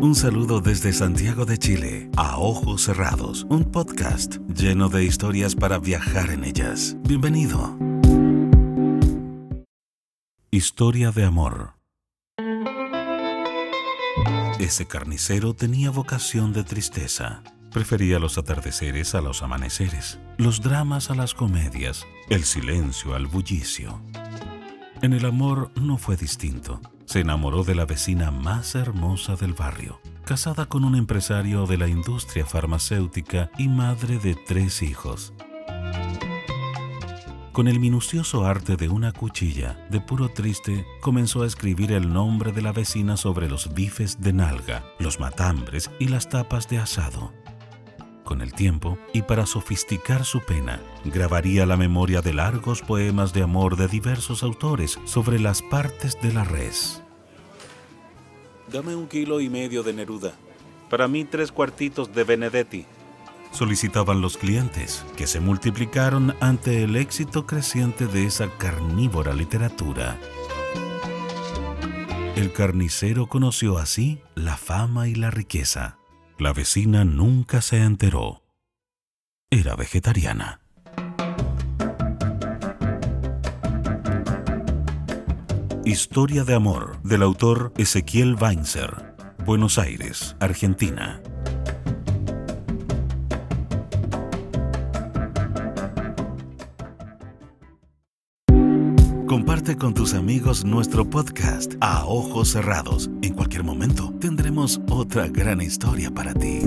Un saludo desde Santiago de Chile, a Ojos Cerrados, un podcast lleno de historias para viajar en ellas. Bienvenido. Historia de amor. Ese carnicero tenía vocación de tristeza. Prefería los atardeceres a los amaneceres, los dramas a las comedias, el silencio al bullicio. En el amor no fue distinto se enamoró de la vecina más hermosa del barrio, casada con un empresario de la industria farmacéutica y madre de tres hijos. Con el minucioso arte de una cuchilla, de puro triste, comenzó a escribir el nombre de la vecina sobre los bifes de nalga, los matambres y las tapas de asado. Con el tiempo, y para sofisticar su pena, grabaría la memoria de largos poemas de amor de diversos autores sobre las partes de la res. Dame un kilo y medio de Neruda. Para mí tres cuartitos de Benedetti. Solicitaban los clientes, que se multiplicaron ante el éxito creciente de esa carnívora literatura. El carnicero conoció así la fama y la riqueza. La vecina nunca se enteró. Era vegetariana. Historia de amor del autor Ezequiel Weinzer, Buenos Aires, Argentina. Comparte con tus amigos nuestro podcast a ojos cerrados. En cualquier momento tendremos otra gran historia para ti.